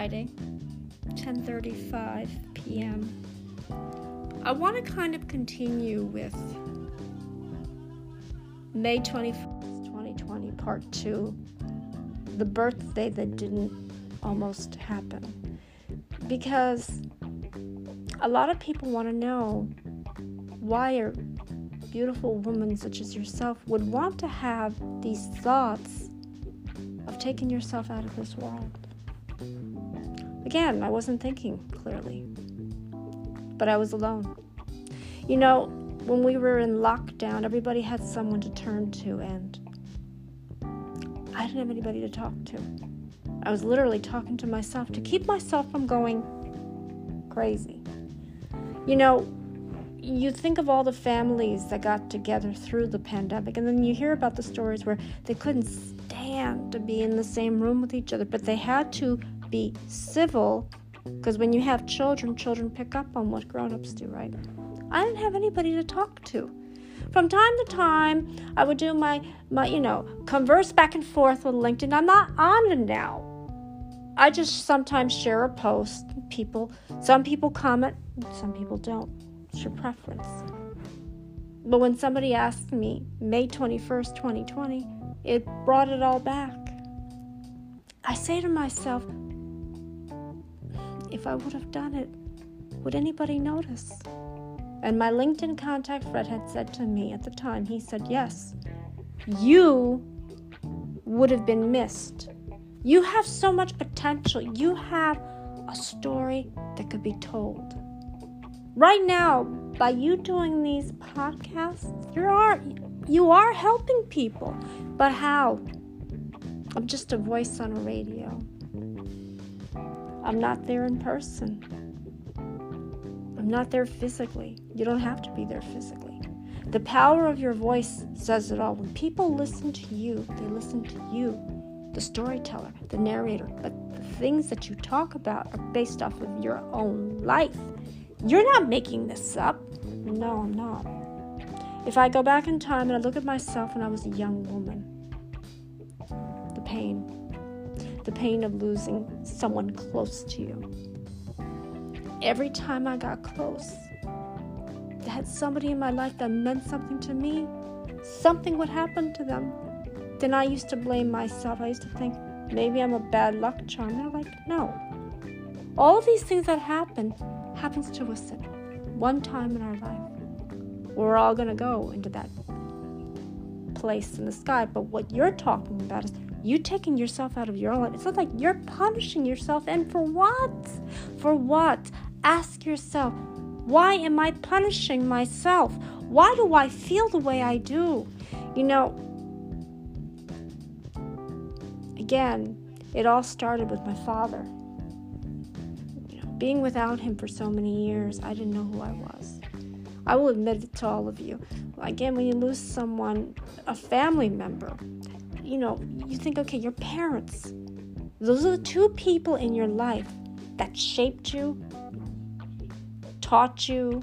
Friday, 10:35 p.m. I want to kind of continue with May 21st, 2020, part 2, the birthday that didn't almost happen. Because a lot of people want to know why a beautiful woman such as yourself would want to have these thoughts of taking yourself out of this world. Again, I wasn't thinking clearly, but I was alone. You know, when we were in lockdown, everybody had someone to turn to, and I didn't have anybody to talk to. I was literally talking to myself to keep myself from going crazy. You know, you think of all the families that got together through the pandemic, and then you hear about the stories where they couldn't stand to be in the same room with each other, but they had to be civil because when you have children, children pick up on what grown ups do, right? I didn't have anybody to talk to. From time to time, I would do my, my you know, converse back and forth with LinkedIn. I'm not on it now. I just sometimes share a post. People, some people comment, some people don't. It's your preference. But when somebody asked me May 21st, 2020, it brought it all back. I say to myself, if I would have done it, would anybody notice? And my LinkedIn contact, Fred, had said to me at the time, he said, Yes, you would have been missed. You have so much potential. You have a story that could be told. Right now, by you doing these podcasts, you are you are helping people. But how? I'm just a voice on a radio. I'm not there in person. I'm not there physically. You don't have to be there physically. The power of your voice says it all. When people listen to you, they listen to you, the storyteller, the narrator. But the things that you talk about are based off of your own life. You're not making this up. No, I'm not. If I go back in time and I look at myself when I was a young woman, the pain, the pain of losing someone close to you. Every time I got close, had somebody in my life that meant something to me, something would happen to them. Then I used to blame myself. I used to think, maybe I'm a bad luck charm. I'm like, no. All of these things that happen happens to us at one time in our life. We're all to go into that place in the sky. But what you're talking about is you taking yourself out of your own life. It's not like you're punishing yourself. And for what? For what? Ask yourself, why am I punishing myself? Why do I feel the way I do? You know, again, it all started with my father. You know, being without him for so many years, I didn't know who I was. I will admit it to all of you. Again, when you lose someone, a family member, you know, you think, okay, your parents, those are the two people in your life that shaped you, taught you,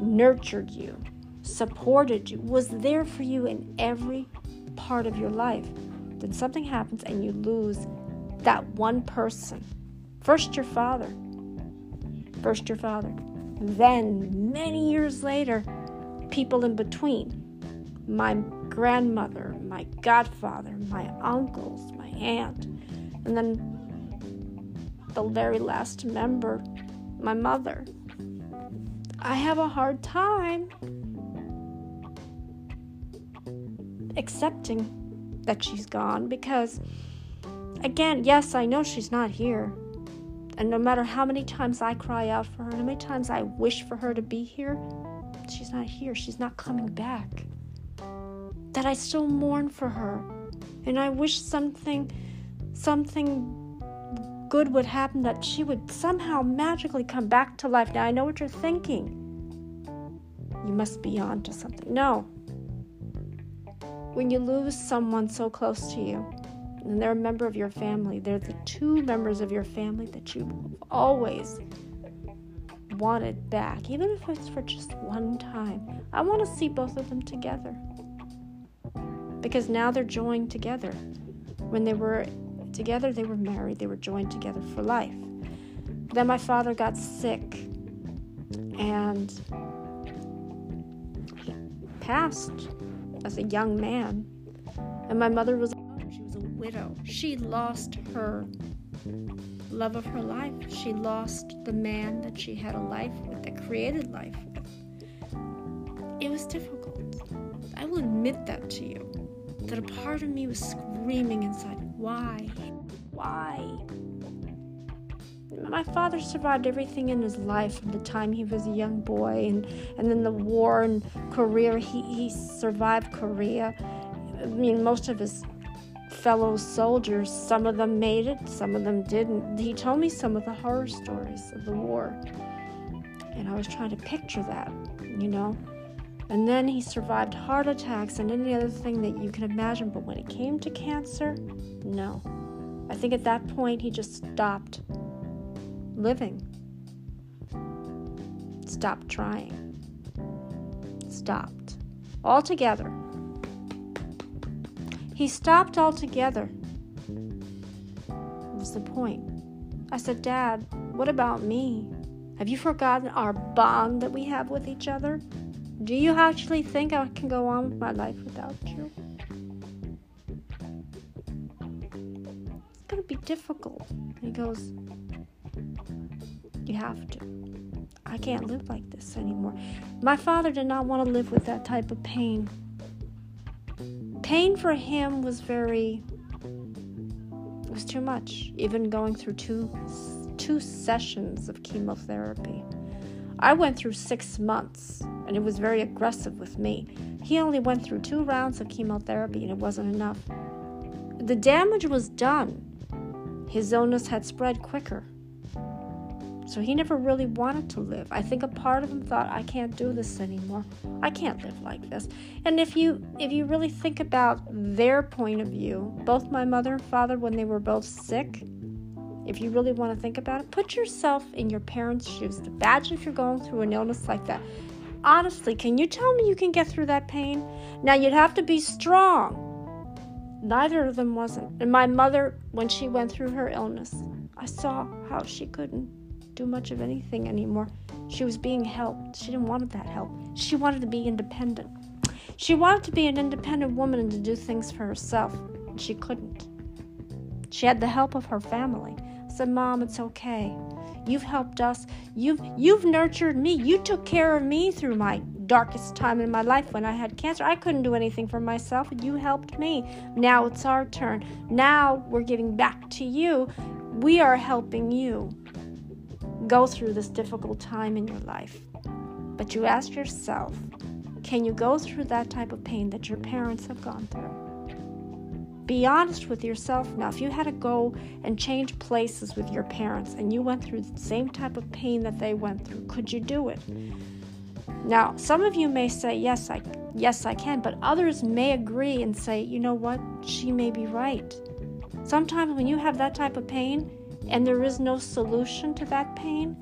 nurtured you, supported you, was there for you in every part of your life. Then something happens and you lose that one person. First, your father. First, your father. Then, many years later, people in between. My grandmother, my godfather, my uncles, my aunt, and then the very last member, my mother. I have a hard time accepting that she's gone because, again, yes, I know she's not here. And no matter how many times I cry out for her, how many times I wish for her to be here, she's not here. She's not coming back I still mourn for her. And I wish something something good would happen that she would somehow magically come back to life. Now I know what you're thinking. You must be on to something. No. When you lose someone so close to you, and they're a member of your family, they're the two members of your family that you always wanted back, even if it's for just one time. I want to see both of them together because now they're joined together. When they were together, they were married, they were joined together for life. Then my father got sick and he passed as a young man. And my mother was she was a widow. She lost her love of her life. She lost the man that she had a life with, that created life with. It was difficult. I will admit that to you. That a part of me was screaming inside, why? Why? My father survived everything in his life from the time he was a young boy and, and then the war and Korea. He, he survived Korea. I mean, most of his fellow soldiers, some of them made it, some of them didn't. He told me some of the horror stories of the war. And I was trying to picture that, you know. And then he survived heart attacks and any other thing that you can imagine. But when it came to cancer, no. I think at that point he just stopped living, stopped trying, stopped altogether. He stopped altogether. Was the point? I said, Dad, what about me? Have you forgotten our bond that we have with each other? Do you actually think I can go on with my life without you? It's to be difficult. he goes, You have to. I can't live like this anymore. My father did not want to live with that type of pain. Pain for him was very it was too much, even going through two two sessions of chemotherapy. I went through 6 months and it was very aggressive with me. He only went through two rounds of chemotherapy and it wasn't enough. The damage was done. His illness had spread quicker. So he never really wanted to live. I think a part of him thought I can't do this anymore. I can't live like this. And if you if you really think about their point of view, both my mother and father when they were both sick, if you really want to think about it, put yourself in your parents' shoes. Imagine if you're going through an illness like that. Honestly, can you tell me you can get through that pain? Now you'd have to be strong. Neither of them wasn't. And my mother, when she went through her illness, I saw how she couldn't do much of anything anymore. She was being helped. She didn't want that help. She wanted to be independent. She wanted to be an independent woman and to do things for herself. And she couldn't. She had the help of her family. I said, Mom, it's okay. You've helped us. You've you've nurtured me. You took care of me through my darkest time in my life when I had cancer. I couldn't do anything for myself. You helped me. Now it's our turn. Now we're giving back to you. We are helping you go through this difficult time in your life. But you ask yourself, can you go through that type of pain that your parents have gone through? Be honest with yourself now. If you had to go and change places with your parents and you went through the same type of pain that they went through, could you do it? Now, some of you may say, yes, I, yes, I can, but others may agree and say, you know what, she may be right. Sometimes when you have that type of pain, and there is no solution to that pain,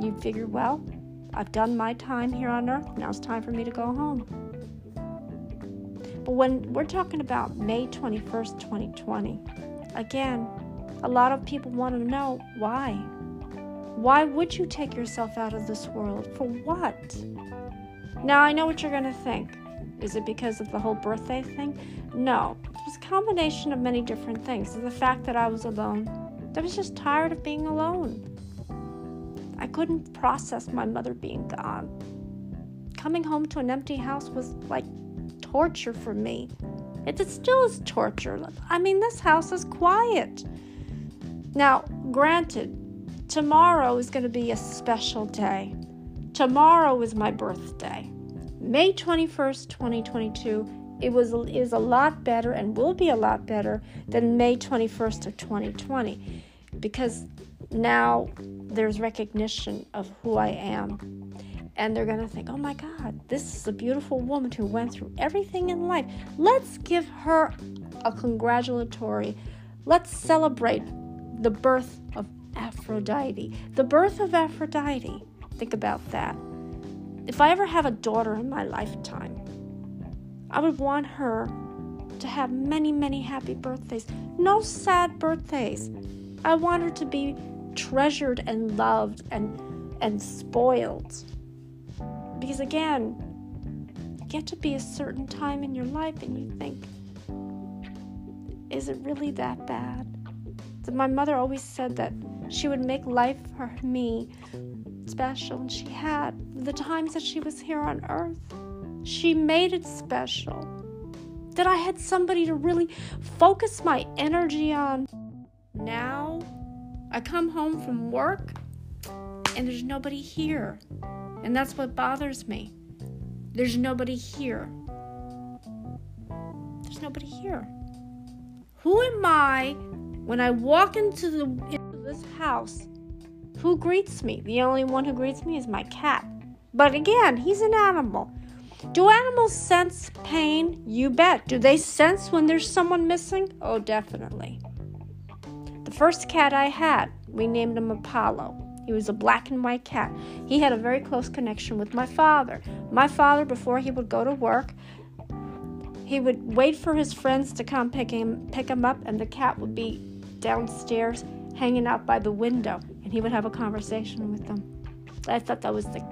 you figure, well, I've done my time here on earth. Now it's time for me to go home. But when we're talking about May 21st, 2020, again, a lot of people want to know why. Why would you take yourself out of this world? For what? Now, I know what you're going to think. Is it because of the whole birthday thing? No, it was a combination of many different things. The fact that I was alone, I was just tired of being alone. I couldn't process my mother being gone. Coming home to an empty house was like torture for me. It still is torture. I mean, this house is quiet. Now, granted, tomorrow is going to be a special day. Tomorrow is my birthday. May 21st, 2022, it was is a lot better and will be a lot better than May 21st of 2020 because now there's recognition of who I am. And they're going to think, oh my God, this is a beautiful woman who went through everything in life. Let's give her a congratulatory, let's celebrate the birth of Aphrodite. The birth of Aphrodite. Think about that. If I ever have a daughter in my lifetime, I would want her to have many, many happy birthdays. No sad birthdays. I want her to be treasured and loved and and spoiled. Because again, you get to be a certain time in your life and you think, is it really that bad? My mother always said that she would make life for me special, and she had. The times that she was here on earth, she made it special. That I had somebody to really focus my energy on. Now, I come home from work and there's nobody here. And that's what bothers me. There's nobody here. There's nobody here. Who am I when I walk into, the, into this house? Who greets me? The only one who greets me is my cat. But again, he's an animal. Do animals sense pain? You bet. Do they sense when there's someone missing? Oh, definitely. The first cat I had, we named him Apollo. He was a black and white cat. He had a very close connection with my father. My father, before he would go to work, he would wait for his friends to come pick him pick him up and the cat would be downstairs hanging out by the window and he would have a conversation with them. I thought that was the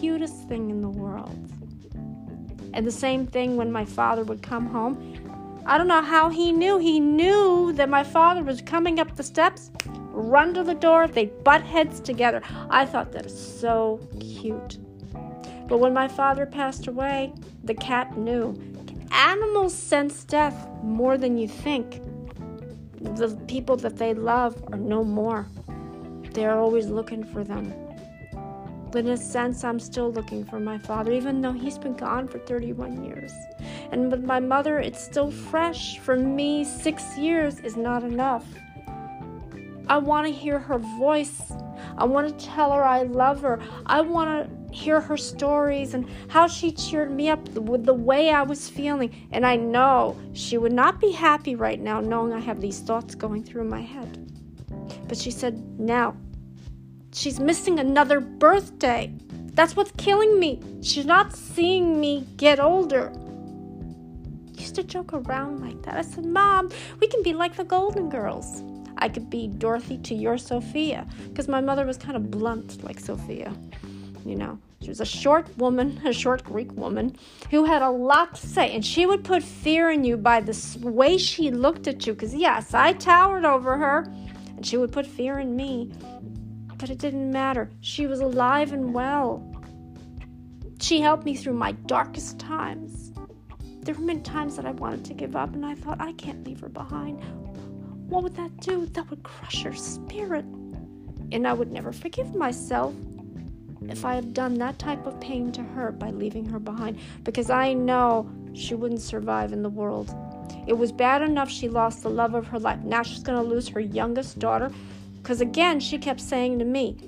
cutest thing in the world. And the same thing when my father would come home. I don't know how he knew. He knew that my father was coming up the steps run to the door, they butt heads together. I thought that is so cute. But when my father passed away, the cat knew. Animals sense death more than you think. The people that they love are no more. They're always looking for them. But in a sense, I'm still looking for my father, even though he's been gone for 31 years. And with my mother, it's still fresh. For me, six years is not enough. I want to hear her voice. I want to tell her I love her. I want to hear her stories and how she cheered me up with the way I was feeling. And I know she would not be happy right now knowing I have these thoughts going through my head. But she said, now, she's missing another birthday. That's what's killing me. She's not seeing me get older. used to joke around like that. I said, Mom, we can be like the Golden Girls. I could be Dorothy to your Sophia because my mother was kind of blunt like Sophia. You know, she was a short woman, a short Greek woman who had a lot to say, and she would put fear in you by the way she looked at you. Because, yes, I towered over her, and she would put fear in me. But it didn't matter. She was alive and well. She helped me through my darkest times. There were many times that I wanted to give up, and I thought, I can't leave her behind. What would that do? That would crush her spirit. And I would never forgive myself if I had done that type of pain to her by leaving her behind because I know she wouldn't survive in the world. It was bad enough she lost the love of her life. Now she's going to lose her youngest daughter because, again, she kept saying to me,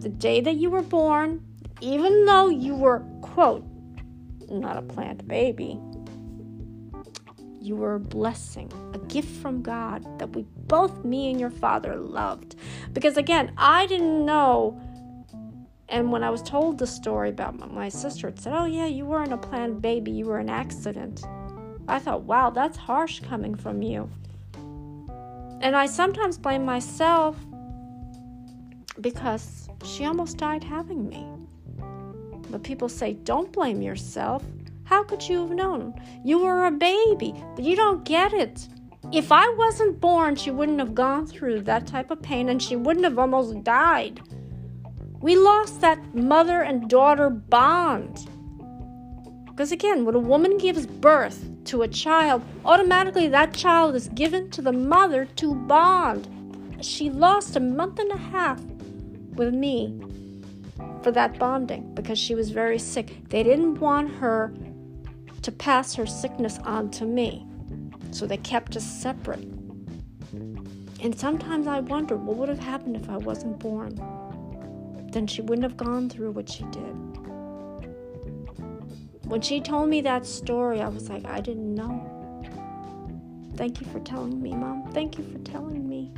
the day that you were born, even though you were, quote, not a planned baby, you were a blessing, a gift from God that we both, me and your father, loved. Because again, I didn't know. And when I was told the story about my sister, it said, Oh, yeah, you weren't a planned baby, you were an accident. I thought, wow, that's harsh coming from you. And I sometimes blame myself because she almost died having me. But people say, don't blame yourself. How could you have known? You were a baby, you don't get it. If I wasn't born, she wouldn't have gone through that type of pain and she wouldn't have almost died. We lost that mother and daughter bond. Because again, when a woman gives birth to a child, automatically that child is given to the mother to bond. She lost a month and a half with me for that bonding because she was very sick. They didn't want her to pass her sickness on to me. So they kept us separate. And sometimes I wonder what would have happened if I wasn't born. Then she wouldn't have gone through what she did. When she told me that story, I was like, I didn't know. Thank you for telling me, Mom. Thank you for telling me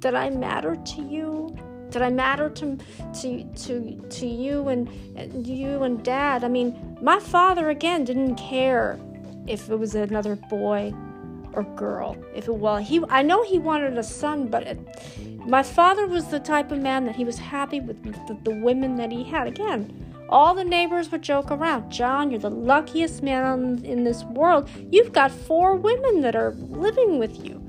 that I matter to you did I matter to to to to you and, you and Dad? I mean, my father again didn't care if it was another boy or girl. If it well, he I know he wanted a son, but it, my father was the type of man that he was happy with the, the women that he had. Again, all the neighbors would joke around. John, you're the luckiest man on, in this world. You've got four women that are living with you.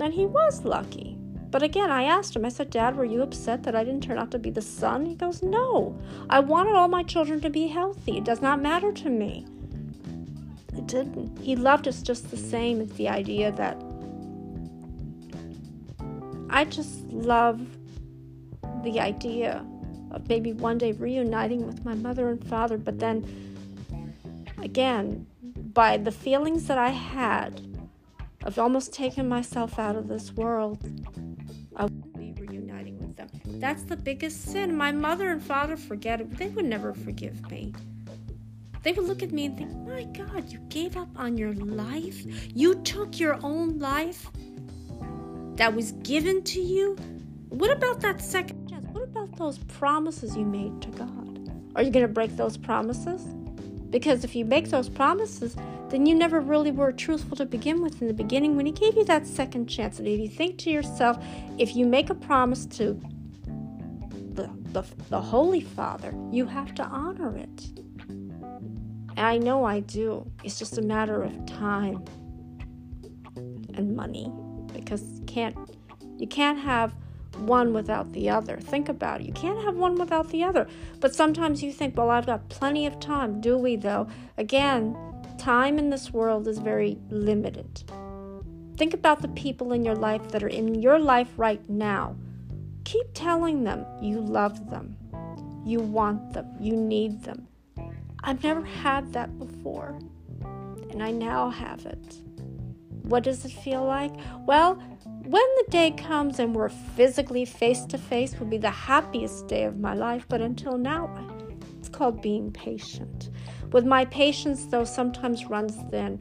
And he was lucky. But again, I asked him, I said, Dad, were you upset that I didn't turn out to be the son? He goes, No. I wanted all my children to be healthy. It does not matter to me. It didn't. He loved us just the same. It's the idea that I just love the idea of maybe one day reuniting with my mother and father, but then again, by the feelings that I had of almost taking myself out of this world, That's the biggest sin. My mother and father forget it. They would never forgive me. They would look at me and think, my God, you gave up on your life? You took your own life that was given to you? What about that second chance? What about those promises you made to God? Are you going to break those promises? Because if you make those promises, then you never really were truthful to begin with in the beginning when He gave you that second chance. And if you think to yourself, if you make a promise to the, the, Holy Father, you have to honor it. I know I do. It's just a matter of time and money because you can't you can't have one without the other. Think about it. You can't have one without the other. But sometimes you think, well, I've got plenty of time. Do we, though? Again, time in this world is very limited. Think about the people in your life that are in your life right now. Keep telling them you love them, you want them, you need them. I've never had that before, and I now have it. What does it feel like? Well, when the day comes and we're physically face to face will be the happiest day of my life, but until now, it's called being patient. With my patience, though, sometimes runs thin.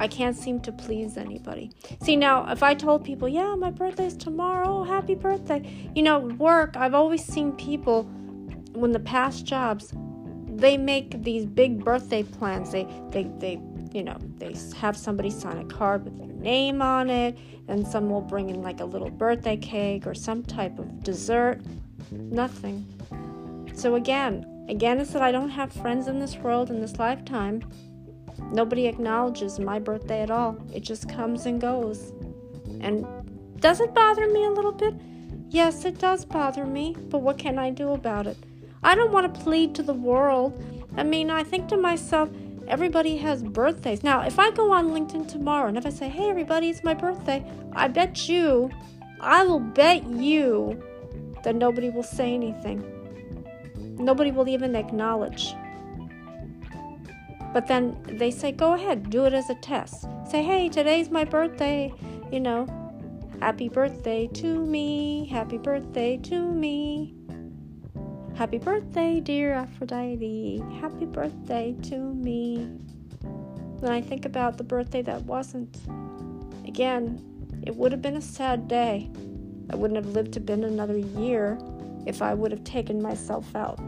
I can't seem to please anybody. See, now, if I told people, yeah, my birthday's tomorrow, oh, happy birthday, you know, work, I've always seen people, when the past jobs, they make these big birthday plans. They, they, they you know, they have somebody sign a card with their name on it, and some will bring in like a little birthday cake or some type of dessert. Nothing. So again, again, it's that I don't have friends in this world in this lifetime. Nobody acknowledges my birthday at all. It just comes and goes. And does it bother me a little bit? Yes, it does bother me, but what can I do about it? I don't want to plead to the world. I mean, I think to myself, Everybody has birthdays. Now, if I go on LinkedIn tomorrow and if I say, hey, everybody, it's my birthday, I bet you, I will bet you that nobody will say anything. Nobody will even acknowledge. But then they say, go ahead, do it as a test. Say, hey, today's my birthday, you know, happy birthday to me, happy birthday to me. Happy birthday, dear Aphrodite. Happy birthday to me. Then I think about the birthday that wasn't. Again, it would have been a sad day. I wouldn't have lived to been another year if I would have taken myself out.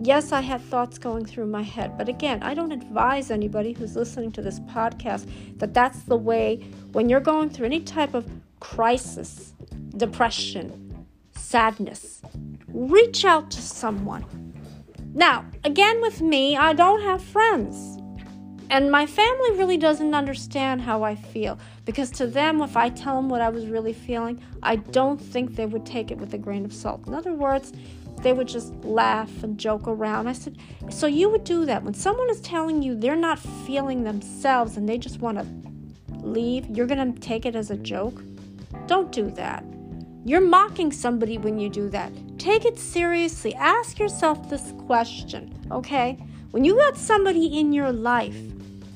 Yes, I had thoughts going through my head, but again, I don't advise anybody who's listening to this podcast that that's the way when you're going through any type of crisis, depression, sadness, reach out to someone. Now, again, with me, I don't have friends. And my family really doesn't understand how I feel because to them, if I tell them what I was really feeling, I don't think they would take it with a grain of salt. In other words, they would just laugh and joke around. I said, So you would do that when someone is telling you they're not feeling themselves and they just want to leave, you're going to take it as a joke? Don't do that. You're mocking somebody when you do that. Take it seriously. Ask yourself this question, okay? When you got somebody in your life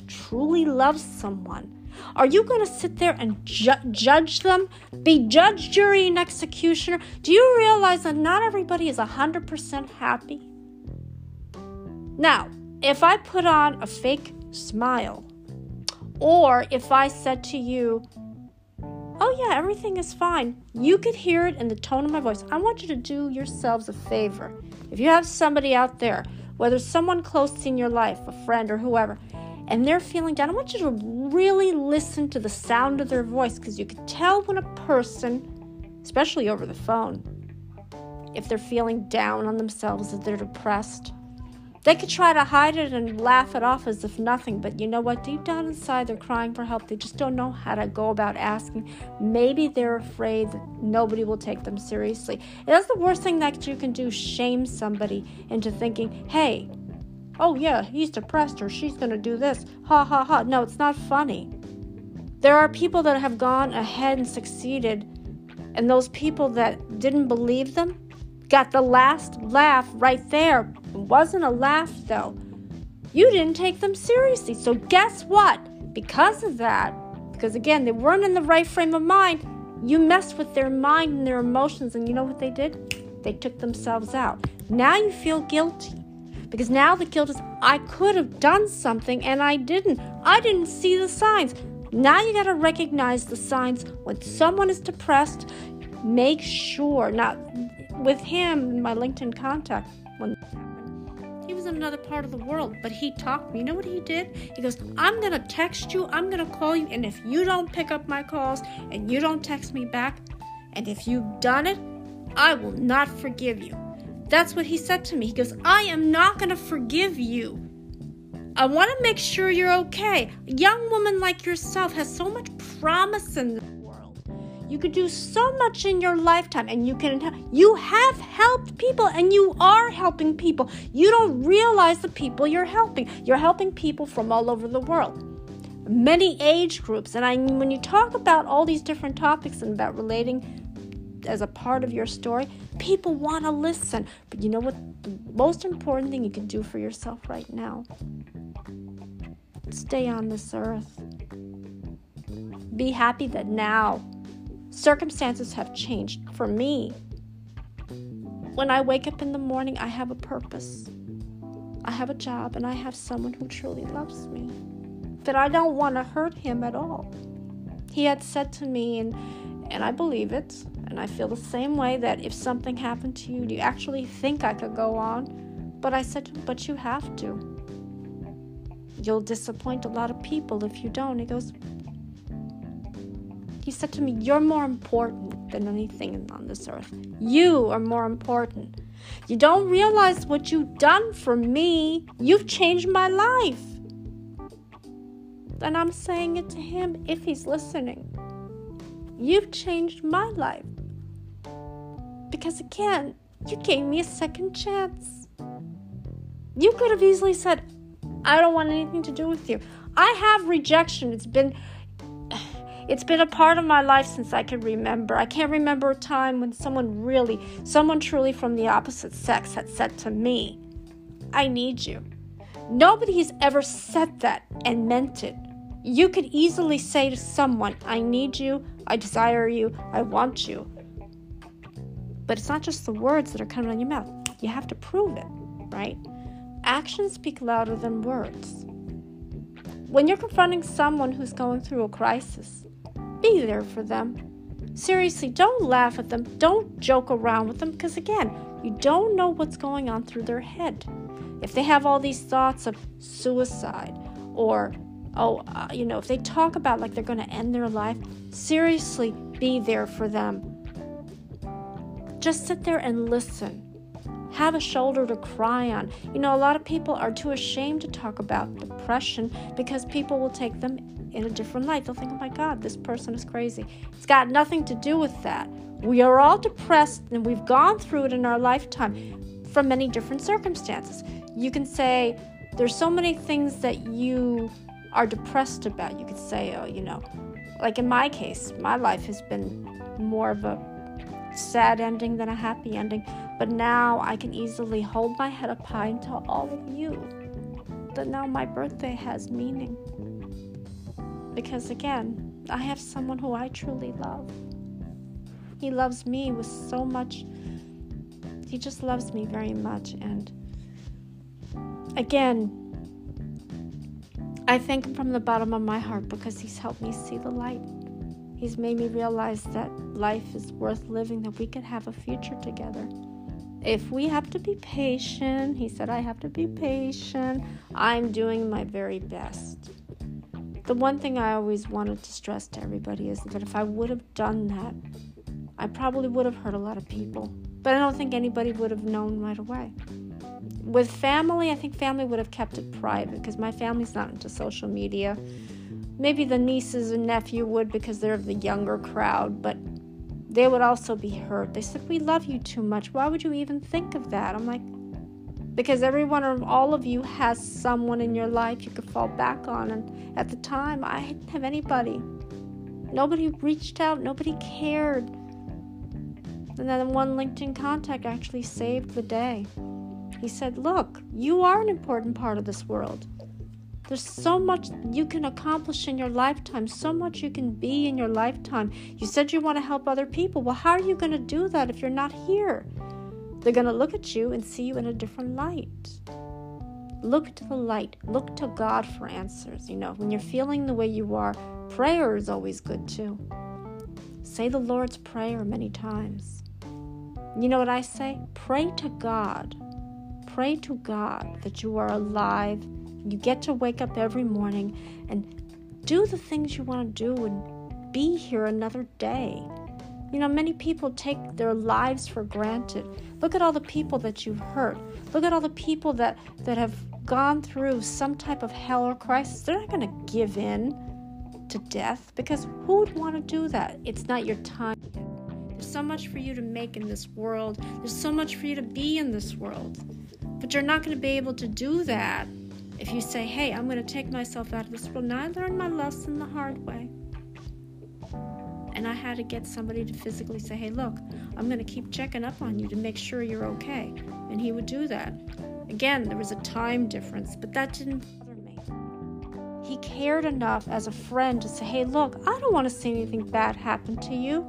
truly loves someone, are you going to sit there and ju- judge them? Be judge, jury, and executioner? Do you realize that not everybody is 100% happy? Now, if I put on a fake smile, or if I said to you, oh yeah, everything is fine. You could hear it in the tone of my voice. I want you to do yourselves a favor. If you have somebody out there, whether someone close in your life, a friend or whoever, and they're feeling down, I want you to really listen to the sound of their voice because you can tell when a person, especially over the phone, if they're feeling down on themselves, if they're depressed. They could try to hide it and laugh it off as if nothing, but you know what? Deep down inside, they're crying for help. They just don't know how to go about asking. Maybe they're afraid that nobody will take them seriously. And that's the worst thing that you can do shame somebody into thinking, hey, oh yeah, he's depressed or she's going to do this. Ha ha ha. No, it's not funny. There are people that have gone ahead and succeeded, and those people that didn't believe them got the last laugh right there. It wasn't a laugh though. You didn't take them seriously. So, guess what? Because of that, because again, they weren't in the right frame of mind, you messed with their mind and their emotions, and you know what they did? They took themselves out. Now you feel guilty. Because now the guilt is, I could have done something and I didn't. I didn't see the signs. Now you got to recognize the signs when someone is depressed. Make sure, not with him, my LinkedIn contact, when he was in another part of the world, but he talked. You know what he did? He goes, I'm going to text you, I'm going to call you, and if you don't pick up my calls and you don't text me back, and if you've done it, I will not forgive you. That's what he said to me. He goes, I am not going to forgive you. I want to make sure you're okay. A young woman like yourself has so much promise in the world. You could do so much in your lifetime and you can you have helped people and you are helping people. You don't realize the people you're helping. You're helping people from all over the world. Many age groups and I when you talk about all these different topics and about relating as a part of your story, people want to listen. But you know what? The most important thing you can do for yourself right now stay on this earth. Be happy that now circumstances have changed for me. When I wake up in the morning, I have a purpose. I have a job and I have someone who truly loves me. That I don't want to hurt him at all. He had said to me, and, and I believe it, and I feel the same way that if something happened to you, do you actually think I could go on? But I said, But you have to. You'll disappoint a lot of people if you don't. He goes, He said to me, You're more important than anything on this earth. You are more important. You don't realize what you've done for me. You've changed my life. And I'm saying it to him if he's listening. You've changed my life. Because again, you gave me a second chance. You could have easily said, I don't want anything to do with you. I have rejection. It's been it's been a part of my life since I can remember. I can't remember a time when someone really, someone truly from the opposite sex had said to me, I need you. Nobody has ever said that and meant it. You could easily say to someone, I need you, I desire you, I want you. But it's not just the words that are coming out of your mouth. You have to prove it, right? Actions speak louder than words. When you're confronting someone who's going through a crisis, be there for them. Seriously, don't laugh at them. Don't joke around with them because, again, you don't know what's going on through their head. If they have all these thoughts of suicide or, oh, uh, you know, if they talk about like they're going to end their life, seriously, be there for them just sit there and listen. Have a shoulder to cry on. You know, a lot of people are too ashamed to talk about depression because people will take them in a different light. They'll think, oh my God, this person is crazy. It's got nothing to do with that. We are all depressed and we've gone through it in our lifetime from many different circumstances. You can say, there's so many things that you are depressed about. You could say, oh, you know, like in my case, my life has been more of a sad ending than a happy ending. But now I can easily hold my head up high and tell all of you that now my birthday has meaning. Because again, I have someone who I truly love. He loves me with so much, he just loves me very much. And again, I thank him from the bottom of my heart because he's helped me see the light. He's made me realize that life is worth living, that we could have a future together. if we have to be patient, he said, I have to be patient. I'm doing my very best. The one thing I always wanted to stress to everybody is that if I would have done that, I probably would have hurt a lot of people. But I don't think anybody would have known right away. With family, I think family would have kept it private because my family's not into social media. Maybe the nieces and nephew would because they're of the younger crowd, but they would also be hurt. They said, We love you too much. Why would you even think of that? I'm like, Because every one of all of you has someone in your life you could fall back on. And at the time, I didn't have anybody. Nobody reached out, nobody cared. And then one LinkedIn contact actually saved the day. He said, Look, you are an important part of this world. There's so much you can accomplish in your lifetime, so much you can be in your lifetime. You said you want to help other people. Well, how are you going to do that if you're not here? They're going to look at you and see you in a different light. Look to the light. Look to God for answers. You know, when you're feeling the way you are, prayer is always good too. Say the Lord's Prayer many times. You know what I say? Pray to God. Pray to God that you are alive you get to wake up every morning and do the things you want to do and be here another day. You know, many people take their lives for granted. Look at all the people that you've hurt. Look at all the people that, that have gone through some type of hell or crisis. They're not going to give in to death because who would want to do that? It's not your time. There's so much for you to make in this world, there's so much for you to be in this world. But you're not going to be able to do that if you say, hey, I'm going to take myself out of this world, now I learned my lesson the hard way. And I had to get somebody to physically say, hey, look, I'm going to keep checking up on you to make sure you're okay. And he would do that. Again, there was a time difference, but that didn't bother me. He cared enough as a friend to say, hey, look, I don't want to see anything bad happen to you.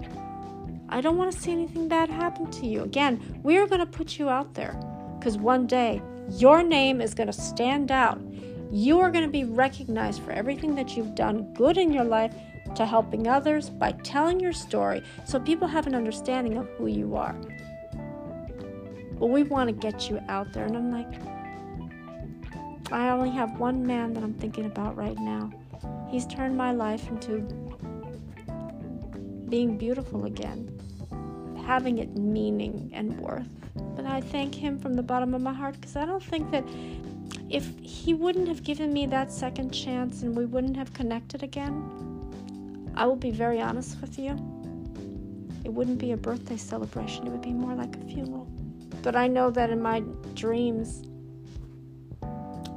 I don't want to see anything bad happen to you. Again, we're going to put you out there because one day your name is going to stand out. You are going to be recognized for everything that you've done good in your life to helping others by telling your story so people have an understanding of who you are. Well, we want to get you out there. And I'm like, I only have one man that I'm thinking about right now. He's turned my life into being beautiful again, having it meaning and worth. But I thank him from the bottom of my heart because I don't think that if he wouldn't have given me that second chance and we wouldn't have connected again, I will be very honest with you. It wouldn't be a birthday celebration, it would be more like a funeral. But I know that in my dreams,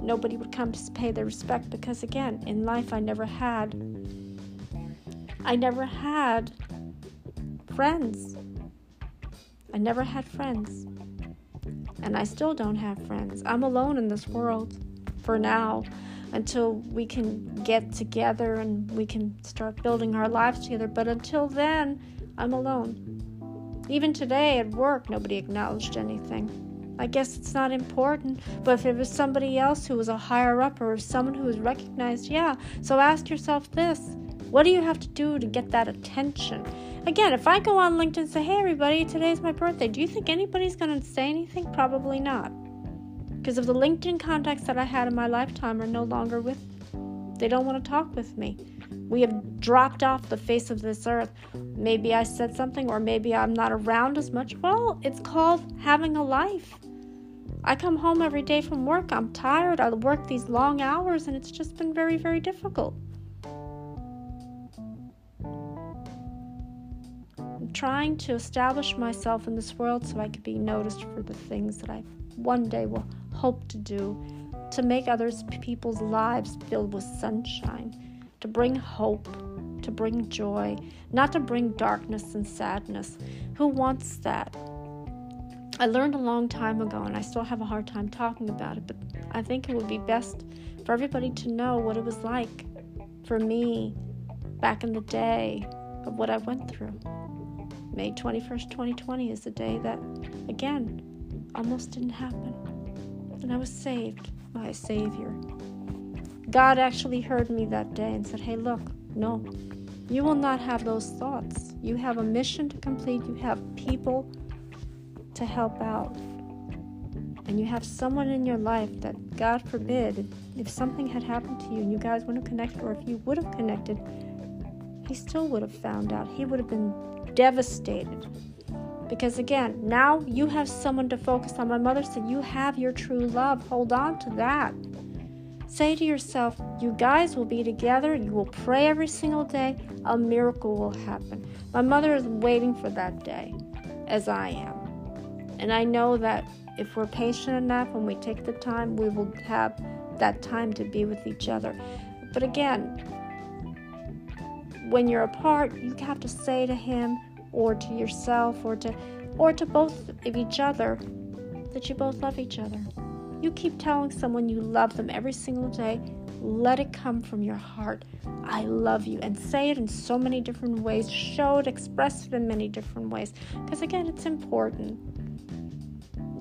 nobody would come to pay their respect because, again, in life, I never had. I never had friends. I never had friends. And I still don't have friends. I'm alone in this world for now until we can get together and we can start building our lives together. But until then, I'm alone. Even today at work, nobody acknowledged anything. I guess it's not important, but if it was somebody else who was a higher up or someone who was recognized, yeah. So ask yourself this what do you have to do to get that attention? Again, if I go on LinkedIn and say, hey, everybody, today's my birthday, do you think anybody's going to say anything? Probably not. Because of the LinkedIn contacts that I had in my lifetime are no longer with They don't want to talk with me. We have dropped off the face of this earth. Maybe I said something, or maybe I'm not around as much. Well, it's called having a life. I come home every day from work. I'm tired. I work these long hours, and it's just been very, very difficult. Trying to establish myself in this world so I could be noticed for the things that I one day will hope to do to make others people's lives filled with sunshine, to bring hope, to bring joy, not to bring darkness and sadness. Who wants that? I learned a long time ago, and I still have a hard time talking about it, but I think it would be best for everybody to know what it was like for me back in the day of what I went through. May 21st, 2020 is the day that, again, almost didn't happen. And I was saved by a Savior. God actually heard me that day and said, Hey, look, no, you will not have those thoughts. You have a mission to complete, you have people to help out, and you have someone in your life that, God forbid, if something had happened to you and you guys wouldn't have connected, or if you would have connected, he still would have found out. He would have been devastated. Because again, now you have someone to focus on. My mother said, You have your true love. Hold on to that. Say to yourself, You guys will be together. You will pray every single day. A miracle will happen. My mother is waiting for that day, as I am. And I know that if we're patient enough and we take the time, we will have that time to be with each other. But again, when you're apart, you have to say to him or to yourself or to or to both of each other that you both love each other. You keep telling someone you love them every single day. Let it come from your heart. I love you. And say it in so many different ways. Show it, express it in many different ways. Because again, it's important.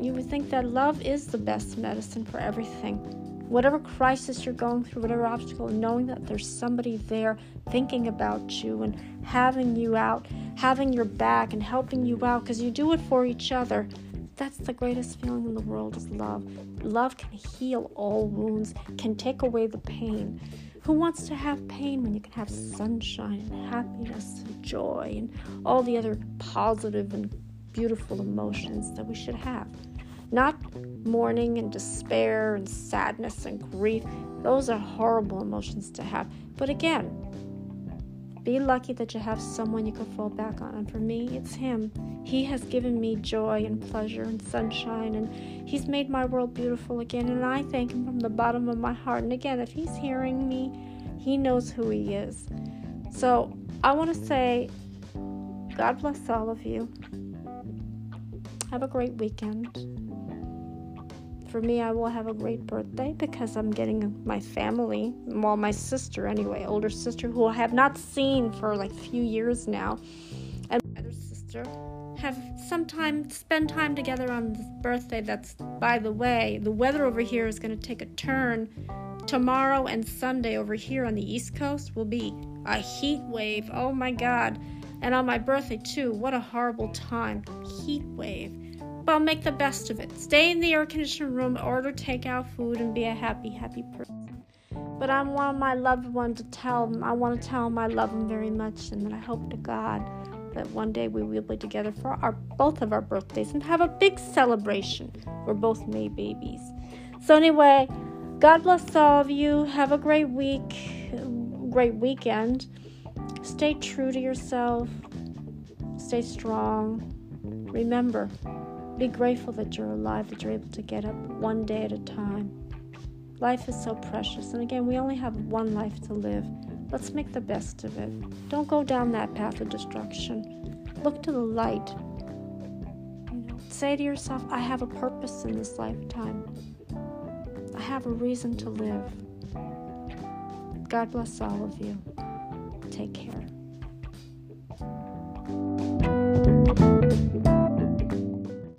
You would think that love is the best medicine for everything whatever crisis you're going through, whatever obstacle, knowing that there's somebody there thinking about you and having you out, having your back and helping you out because you do it for each other. That's the greatest feeling in the world is love. Love can heal all wounds, can take away the pain. Who wants to have pain when you can have sunshine and happiness and joy and all the other positive and beautiful emotions that we should have? Not mourning and despair and sadness and grief. Those are horrible emotions to have. But again, be lucky that you have someone you can fall back on. And for me, it's him. He has given me joy and pleasure and sunshine, and he's made my world beautiful again. And I thank him from the bottom of my heart. And again, if he's hearing me, he knows who he is. So I want to say, God bless all of you. Have a great weekend for me, I will have a great birthday because I'm getting my family, well, my sister anyway, older sister, who I have not seen for like few years now, and my other sister have some time, spend time together on this birthday. That's, by the way, the weather over here is going to take a turn. Tomorrow and Sunday over here on the East Coast will be a heat wave. Oh my God. And on my birthday, too. What a horrible time. Heat wave. But I'll make the best of it. Stay in the air conditioned room, order takeout food, and be a happy, happy person. But I want my loved one to tell them, I want to tell them I love them very much, and that I hope to God that one day we will be together for our both of our birthdays and have a big celebration. We're both May babies. So anyway, God bless all of you. Have a great week, great weekend. Stay true to yourself. Stay strong. Remember, be grateful that you're alive, that you're able to get up one day at a time. Life is so precious, and again, we only have one life to live. Let's make the best of it. Don't go down that path of destruction. Look to the light. Say to yourself, I have a purpose in this lifetime. I have a reason to live. God bless all of you. Take care.